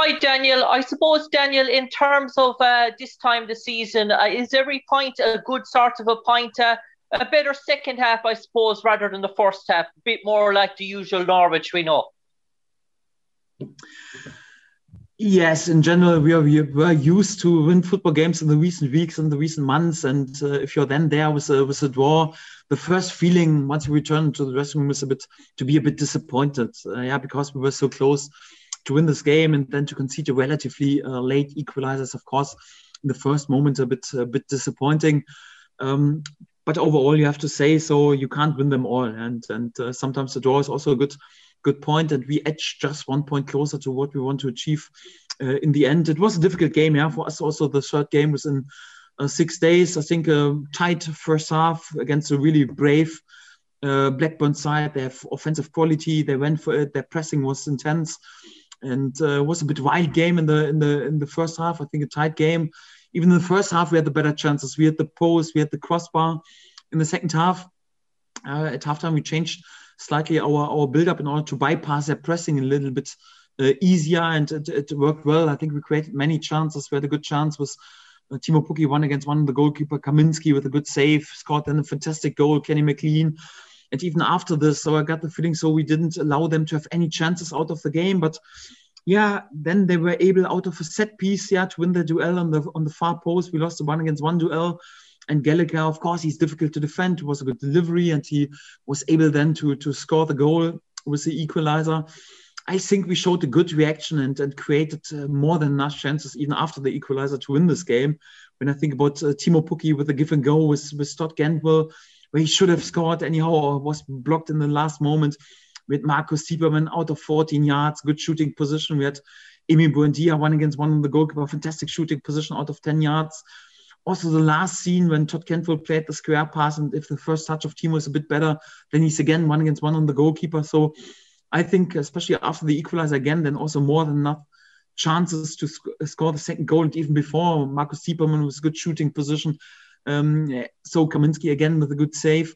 Hi, Daniel. I suppose, Daniel, in terms of uh, this time of the season, uh, is every point a good sort of a point? Uh, a better second half, I suppose, rather than the first half, a bit more like the usual Norwich we know. Yes, in general, we are we were used to win football games in the recent weeks and the recent months, and uh, if you're then there with a with a draw, the first feeling once you return to the dressing room is a bit to be a bit disappointed. Uh, yeah, because we were so close to win this game and then to concede a relatively uh, late equalizers, of course, in the first moment a bit a bit disappointing. Um, but overall, you have to say so. You can't win them all, and and uh, sometimes the draw is also a good good point, and we edged just one point closer to what we want to achieve uh, in the end. It was a difficult game, yeah, for us. Also, the third game was in uh, six days. I think a tight first half against a really brave uh, Blackburn side. They have offensive quality. They went for it. Their pressing was intense, and uh, was a bit wild game in the in the in the first half. I think a tight game. Even in the first half, we had the better chances. We had the post, we had the crossbar. In the second half, uh, at halftime, we changed slightly our, our build up in order to bypass their pressing a little bit uh, easier and it, it, worked well. I think we created many chances. We had a good chance with Timo Teemu Pukki one against one, the goalkeeper Kaminski with a good save, scored then a fantastic goal, Kenny McLean. And even after this, so I got the feeling so we didn't allow them to have any chances out of the game. But yeah, then they were able out of a set piece, yeah, to win the duel on the on the far post. We lost the one against one duel and Gallagher, of course, he's difficult to defend. It was a good delivery, and he was able then to to score the goal with the equalizer. I think we showed a good reaction and, and created uh, more than enough chances even after the equalizer to win this game. When I think about uh, Teemu Pukki with a give and go with, with Todd Cantwell, where he should have scored anyhow or was blocked in the last moment. With Marcus Stiepermann out of 14 yards, good shooting position. We had Emi Buendia one against one on the goalkeeper, fantastic shooting position out of 10 yards also the last scene when Todd Cantwell played the square pass, and if the first touch of Teemu is a bit better, then he's again one against one on the goalkeeper. So I think, especially after the equalizer again, then also more than enough chances to sc- score the second goal, and even before Marcus Stiepermann was a good shooting position. Um, so Kaminski again with a good save.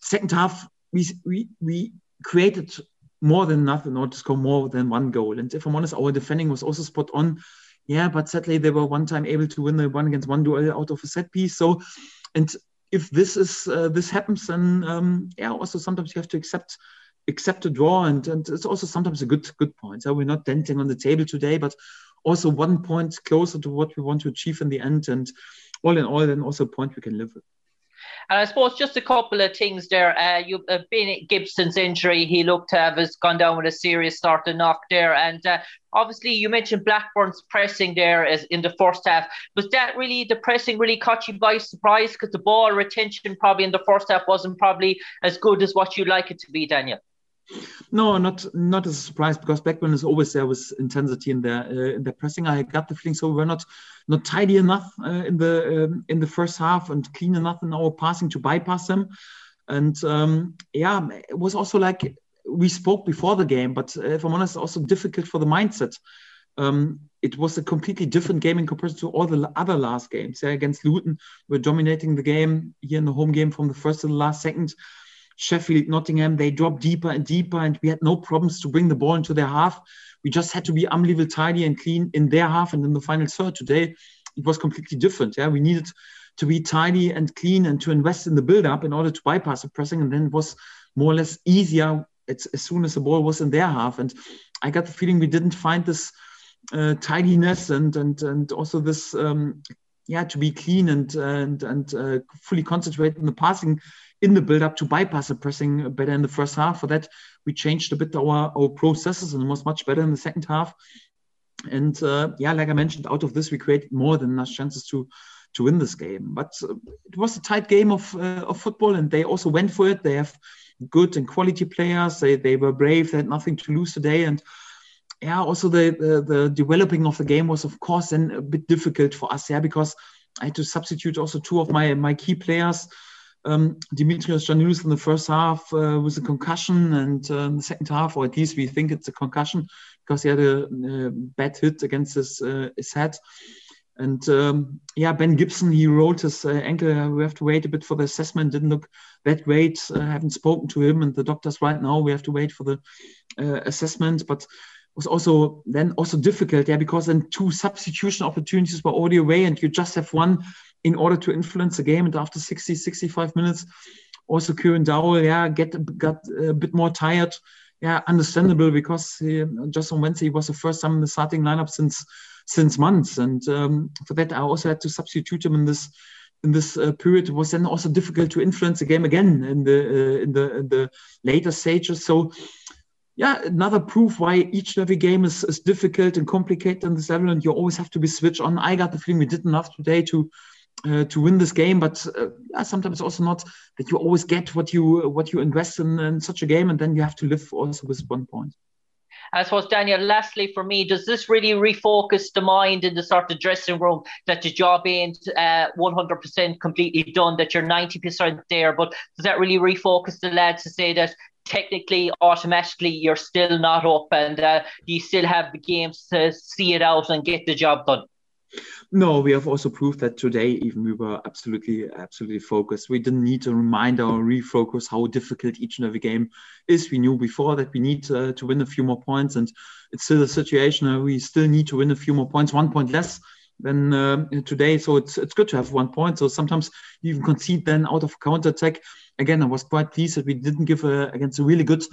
Second half, we we we created more than in order to score more than one goal. And if I'm honest, our defending was also spot on yeah, but sadly they were one time able to win the one against one duel out of a set piece. So, and if this is uh, this happens, then um, yeah, also sometimes you have to accept accept a draw, and and it's also sometimes a good good point. So we're not denting on the table today, but also one point closer to what we want to achieve in the end, and all in all, then also a point we can live with. And I suppose just a couple of things there. Uh, you uh, Bennett Gibson's injury, he looked to have has gone down with a serious start to knock there. And uh, obviously, you mentioned Blackburn's pressing there as in the first half. Was that really the pressing really caught you by surprise? Because the ball retention probably in the first half wasn't probably as good as what you'd like it to be, Daniel. No, not not as a surprise because Blackburn is always there with intensity in their uh, in their pressing. I got the feeling so we're not not tidy enough uh, in the um, in the first half and clean enough in our passing to bypass them. And um, yeah, it was also like we spoke before the game, but uh, if I'm honest, also difficult for the mindset. Um, it was a completely different game in comparison to all the other last games. Yeah, against Luton, we're dominating the game here in the home game from the first to the last second. Sheffield, Nottingham, they dropped deeper and deeper, and we had no problems to bring the ball into their half. We just had to be unbelievably tidy and clean in their half and in the final third. Today, it was completely different. Yeah, we needed to be tidy and clean and to invest in the build-up in order to bypass the pressing, and then it was more or less easier as, as soon as the ball was in their half. And I got the feeling we didn't find this uh, tidiness and and and also this um, yeah to be clean and and and uh, fully concentrate in the passing in the build up to bypass the pressing better in the first half. For that, we changed a bit our, our processes and it was much better in the second half. And uh, yeah, like I mentioned, out of this, we created more than enough chances to to win this game. But uh, it was a tight game of, uh, of football, and they also went for it. They have good and quality players. They, they were brave. They had nothing to lose today. And yeah, also the, the, the developing of the game was, of course, then a bit difficult for us. Yeah, because I had to substitute also two of my my key players um, Dimitrios Giannoulis in the first half uh, with a concussion, and uh, in the second half, or at least we think it's a concussion because he had a, a bad hit against his, uh, his head. And um, yeah, Ben Gibson, he rolled his uh, ankle. We have to wait a bit for the assessment. Didn't look that great. I haven't spoken to him and the doctors right now. We have to wait for the uh, assessment. But was also then also difficult, yeah, because then two substitution opportunities were already away, and you just have one in order to influence the game. And after 60, 65 minutes, also Kieran Dowell, yeah, get got a bit more tired. Yeah, understandable because he, just on Wednesday was the first time in the starting lineup since since months, and um, for that I also had to substitute him in this in this uh, period. It was then also difficult to influence the game again in the uh, in the in the later stages. So yeah, another proof why each and every game is, is difficult and complicated on this level, and you always have to be switched on. I got the feeling we did enough today to uh, to win this game, but uh, yeah, sometimes also not that you always get what you what you invest in, in such a game, and then you have to live also with one point. I suppose, Daniel, lastly for me, does this really refocus the mind in the sort of dressing room that the job ain't uh, 100% completely done, that you're 90% there? But does that really refocus the lads to say that technically, automatically, you're still not up and uh, you still have the games to see it out and get the job done. No, we have also proved that today, even we were absolutely, absolutely focused. We didn't need to remind or refocus how difficult each and every game is. We knew before that we need to win a few more points, and it's still a situation where we still need to win a few more points, one point less than uh, today. So it's it's good to have one point. So sometimes you even concede then out of counter attack again, I was quite pleased that we didn't give a, against a really good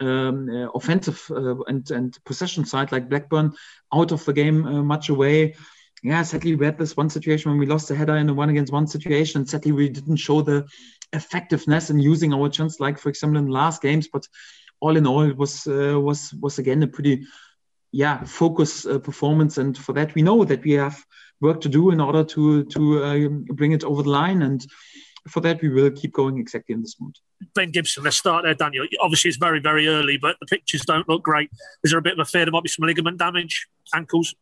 um, uh, offensive uh, and and possession side like Blackburn out of the game uh, much away. Yeah, sadly we had this one situation when we lost the header in a one against one situation. Sadly we didn't show the effectiveness in using our chance, like for example in last games. But all in all, it was uh, was was again a pretty yeah focus uh, performance, and for that we know that we have work to do in order to to uh, bring it over the line and for that, we will keep going exactly in this mode. Ben Gibson, let's start there, Daniel. Obviously, it's very, very early, but the pictures don't look great. Is there a bit of a fear there might be some ligament damage, ankles?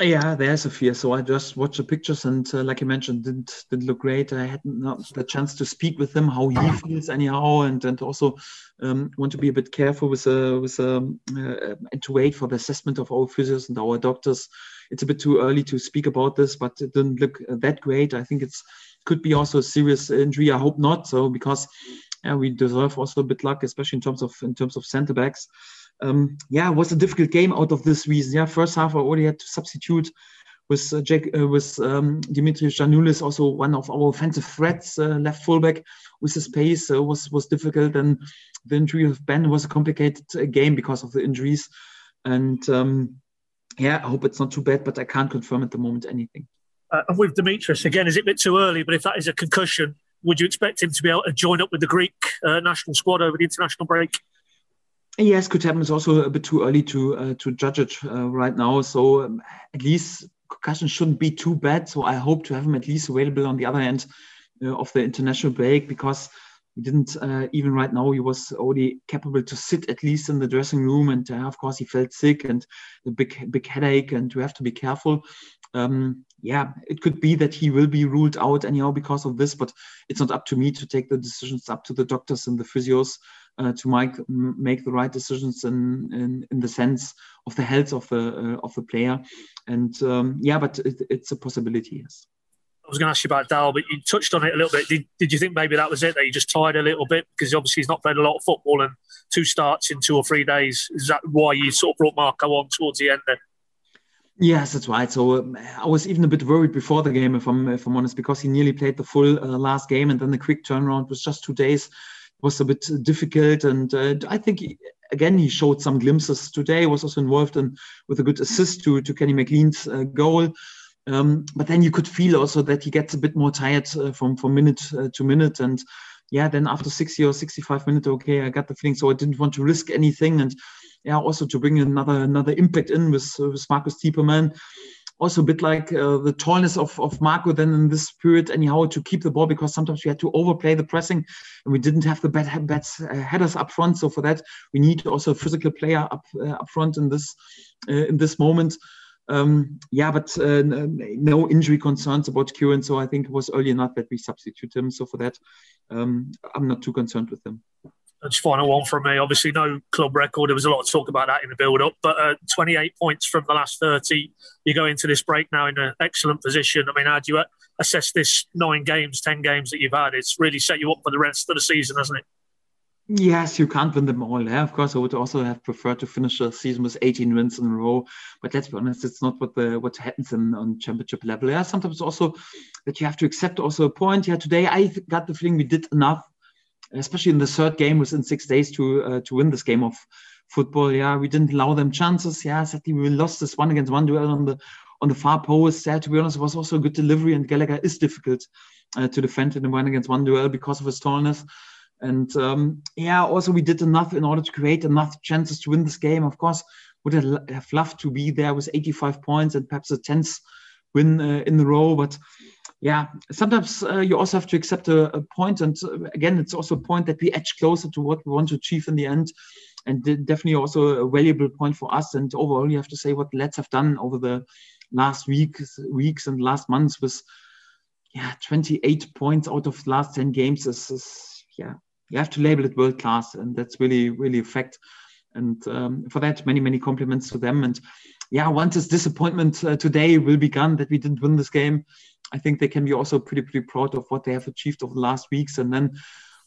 Yeah, there's a fear. So I just watched the pictures, and uh, like I mentioned, didn't didn't look great. I had not the chance to speak with him how he feels anyhow, and and also um, want to be a bit careful with uh, with um, uh, and to wait for the assessment of our physios and our doctors. It's a bit too early to speak about this, but it didn't look that great. I think it's could be also a serious injury. I hope not. So because yeah, we deserve also a bit luck, especially in terms of in terms of centre backs. Um, yeah, it was a difficult game out of this reason. Yeah, first half I already had to substitute with uh, Jack, uh, with um, Dimitris Giannoulis, also one of our offensive threats, uh, left fullback with his pace uh, was was difficult. And the injury of Ben was a complicated uh, game because of the injuries. And um, yeah, I hope it's not too bad, but I can't confirm at the moment anything. Uh, and with Demetrius, again, is it a bit too early? But if that is a concussion, would you expect him to be able to join up with the Greek uh, national squad over the international break? Yes, could happen. It's also a bit too early to uh, to judge it uh, right now. So um, at least concussion shouldn't be too bad. So I hope to have him at least available on the other end uh, of the international break because he didn't uh, even right now he was already capable to sit at least in the dressing room and uh, of course he felt sick and a big big headache and you have to be careful um, yeah, it could be that he will be ruled out anyhow because of this, but it's not up to me to take the decisions. up to the doctors and the physios uh, to make make the right decisions in, in, in the sense of the health of the uh, of the player. And um, yeah, but it, it's a possibility. Yes. I was going to ask you about Dowell, but you touched on it a little bit. Did, did you think maybe that was it? That you just tired a little bit because obviously he's not played a lot of football and two starts in two or three days. Is that why you sort of brought Marco on towards the end? Then? Yes, that's right. So um, I was even a bit worried before the game, if I'm if I'm honest, because he nearly played the full uh, last game, and then the quick turnaround was just two days. It was a bit difficult, and uh, I think he, again he showed some glimpses today. Was also involved in with a good assist to to Kenny McLean's uh, goal. Um, but then you could feel also that he gets a bit more tired uh, from from minute uh, to minute, and yeah, then after 60 or 65 minutes, okay, I got the feeling. So I didn't want to risk anything, and yeah, also to bring another another impact in with with Marcus Stiepermann. Also a bit like uh, the tallness of, of Marco then in this period, anyhow, to keep the ball because sometimes we had to overplay the pressing and we didn't have the bad, bad uh, headers up front. So for that, we need also a physical player up uh, up front in this uh, in this moment. Um, yeah, but uh, no injury concerns about Kieran. So I think it was early enough that we substitute him. So for that, um, I'm not too concerned with him. Just final one from me. Obviously, no club record. There was a lot of talk about that in the build-up, but uh, 28 points from the last 30. You go into this break now in an excellent position. I mean, how do you assess this nine games, 10 games that you've had? It's really set you up for the rest of the season, hasn't it? Yes, you can't win them all. Yeah, of course, I would also have preferred to finish the season with 18 wins in a row. But let's be honest, it's not what the what happens in on championship level. Yeah, sometimes also that you have to accept also a point. Yeah, today I got the feeling we did enough, especially in the third game within six days to uh, to win this game of football. Yeah, we didn't allow them chances. Yeah, sadly we lost this one against one duel on the on the far post. Yeah, to be honest, it was also a good delivery, and Gallagher is difficult uh, to defend in the one against one duel because of his tallness. And um, yeah, also we did enough in order to create enough chances to win this game. Of course, would have loved to be there with 85 points and perhaps a 10th win uh, in the row. But yeah, sometimes uh, you also have to accept a, a point. And uh, again, it's also a point that we edge closer to what we want to achieve in the end. And definitely also a valuable point for us. And overall, you have to say what the lads have done over the last weeks, weeks and last months with yeah 28 points out of last 10 games is, is yeah you have to label it world class, and that's really really a fact. And um, for that, many many compliments to them. And yeah, once this disappointment uh, today will be gone that we didn't win this game, I think they can be also pretty pretty proud of what they have achieved over the last weeks. And then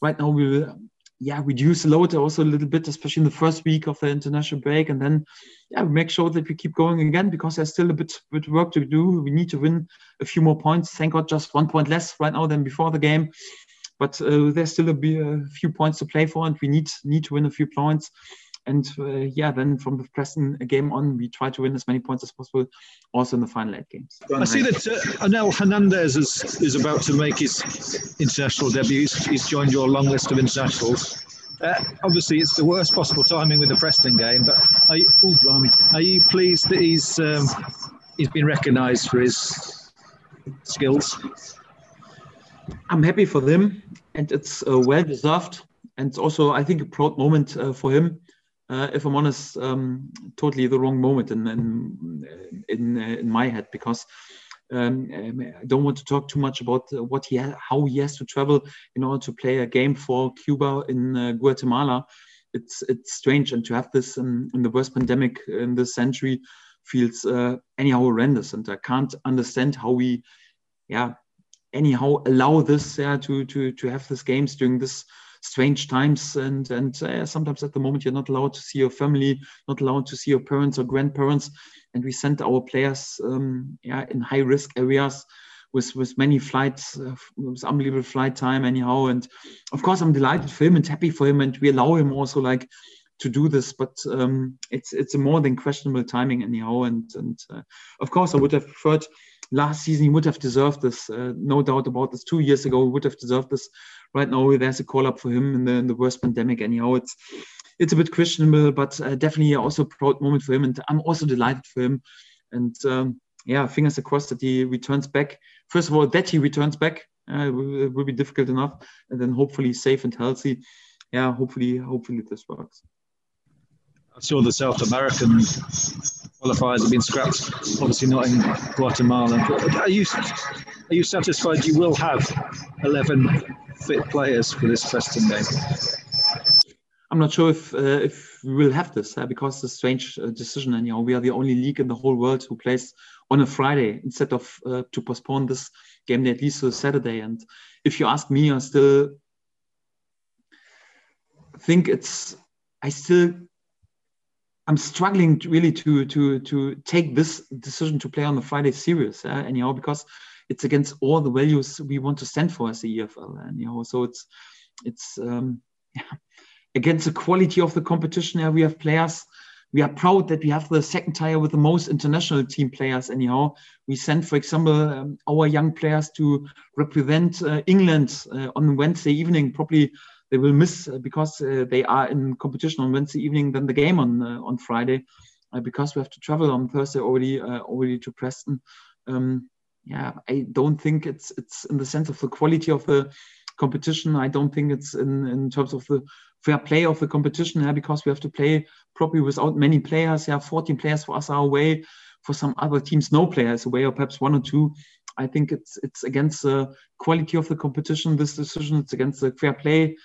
right now we will yeah reduce the load also a little bit, especially in the first week of the international break, and then yeah we make sure that we keep going again because there's still a bit bit work to do. We need to win a few more points. Thank God, just one point less right now than before the game but uh, there's still a, a, few points to play for, and we need need to win a few points. And uh, yeah, then from the Preston game on, we try to win as many points as possible, also in the final eight games. I see that uh, Onel Hernandez is, is about to make his international debut. He's, joined your long list of internationals. Uh, obviously, it's the worst possible timing with the Preston game, but are you, oh, are you pleased that he's um, he's been recognised for his skills? I'm happy for them, and it's uh, well deserved. And also, I think, a proud moment uh, for him. Uh, if I'm honest, um, totally the wrong moment in in in, uh, in my head because um, I don't want to talk too much about uh, what he how he has to travel in order to play a game for Cuba in uh, Guatemala. It's it's strange, and to have this in, in the worst pandemic in this century feels anyhow horrendous, and I can't understand how we, yeah, anyhow allow this yeah, to to to have these games during this strange times. And and uh, sometimes at the moment you're not allowed to see your family not allowed to see your parents or grandparents. And we send our players um, yeah in high risk areas with with many flights uh, with unbelievable flight time anyhow. And of course i'm delighted for him and happy for him. And we allow him also like to do this but um, it's it's a more than questionable timing anyhow and and uh, of course i would have preferred last season he would have deserved this. Uh, no doubt about this. Two years ago he would have deserved this. Right now there's a call up for him in the, in the worst pandemic. Anyhow, it's it's a bit questionable, but uh, definitely also a proud moment for him, and I'm also delighted for him. And um, yeah, fingers crossed that he returns back. First of all, that he returns back uh, will, will be difficult enough, and then hopefully safe and healthy. Yeah, hopefully, hopefully this works. I saw the South American qualifiers have been scrapped. Obviously, not in Guatemala. Are you are you satisfied you will have eleven fit players for this Preston game? I'm not sure if uh, if we will have this uh, because it's a strange uh, decision. And you know, we are the only league in the whole world who plays on a Friday instead of uh, to postpone this game at least to Saturday. And if you ask me, I still think it's. I still I'm struggling really to to to take this decision to play on the Friday serious, uh, anyhow, because it's against all the values we want to stand for as the EFL, anyhow. So it's it's um, against the quality of the competition. Yeah, we have players. We are proud that we have the second tier with the most international team players. Anyhow, we send, for example, um, our young players to represent uh, England uh, on Wednesday evening, probably they will miss uh, because uh, they are in competition on Wednesday evening, then the game on uh, on Friday, because we have to travel on Thursday already already to Preston. Um, yeah, I don't think it's it's in the sense of the quality of the competition. I don't think it's in in terms of the fair play of the competition. Yeah, because we have to play probably without many players. Yeah, 14 players for us are away. For some other teams, no players away, or perhaps one or two. I think it's it's against the quality of the competition. This decision, it's against the fair play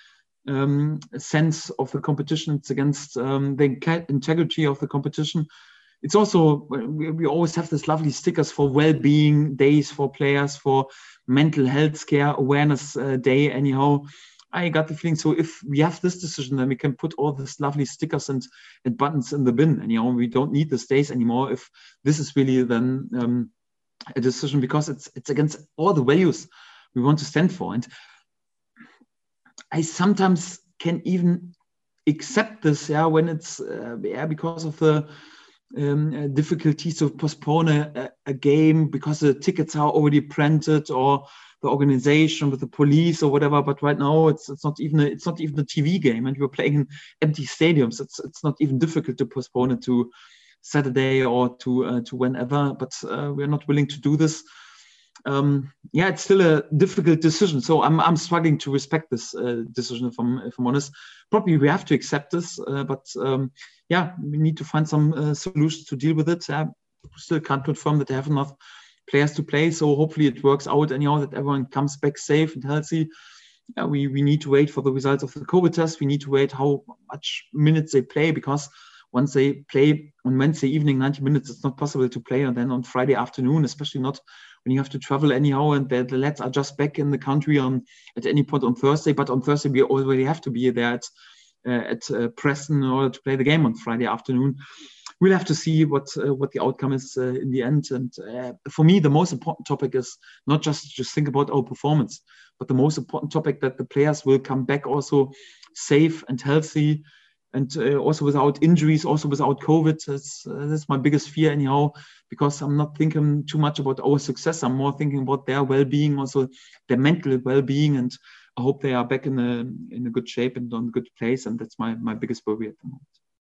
um, sense of the competition. It's against um, the integrity of the competition. It's also we, we always have this lovely stickers for well-being days for players for mental health care awareness uh, day. Anyhow, I got the feeling. So if we have this decision, then we can put all these lovely stickers and, and buttons in the bin, and you know we don't need the stays anymore. If this is really then um, a decision because it's it's against all the values we want to stand for, and I sometimes can even accept this, yeah, when it's uh, yeah because of the um, uh, difficulties to postpone a, a, game because the tickets are already printed or the organization with the police or whatever. But right now, it's it's not even a, it's not even a TV game, and we're playing in empty stadiums. It's it's not even difficult to postpone it to Saturday or to uh, to whenever. But uh, we're not willing to do this. Um, yeah, it's still a difficult decision. So I'm I'm struggling to respect this uh, decision. If I'm if I'm honest, probably we have to accept this. Uh, but um, yeah, we need to find some uh, solutions to deal with it. still can't confirm that they have enough players to play. So hopefully it works out anyhow that everyone comes back safe and healthy. We, we need to wait for the results of the COVID test. We need to wait how much minutes they play because once they play on Wednesday evening 90 minutes, it's not possible to play and then on Friday afternoon, especially not when you have to travel anyhow and the, the lads are just back in the country on at any point on Thursday. But on Thursday we already have to be there at uh, at uh, Preston in order to play the game on Friday afternoon we'll have to see what uh, what the outcome is uh, in the end. And uh, for me, the most important topic is not just just think about our performance, but the most important topic that the players will come back also safe and healthy, and uh, also without injuries, also without COVID. That's uh, that's my biggest fear anyhow, because I'm not thinking too much about our success. I'm more thinking about their well-being, also their mental well-being, and I hope they are back in a in a good shape and on a good place. And that's my my biggest worry at the moment.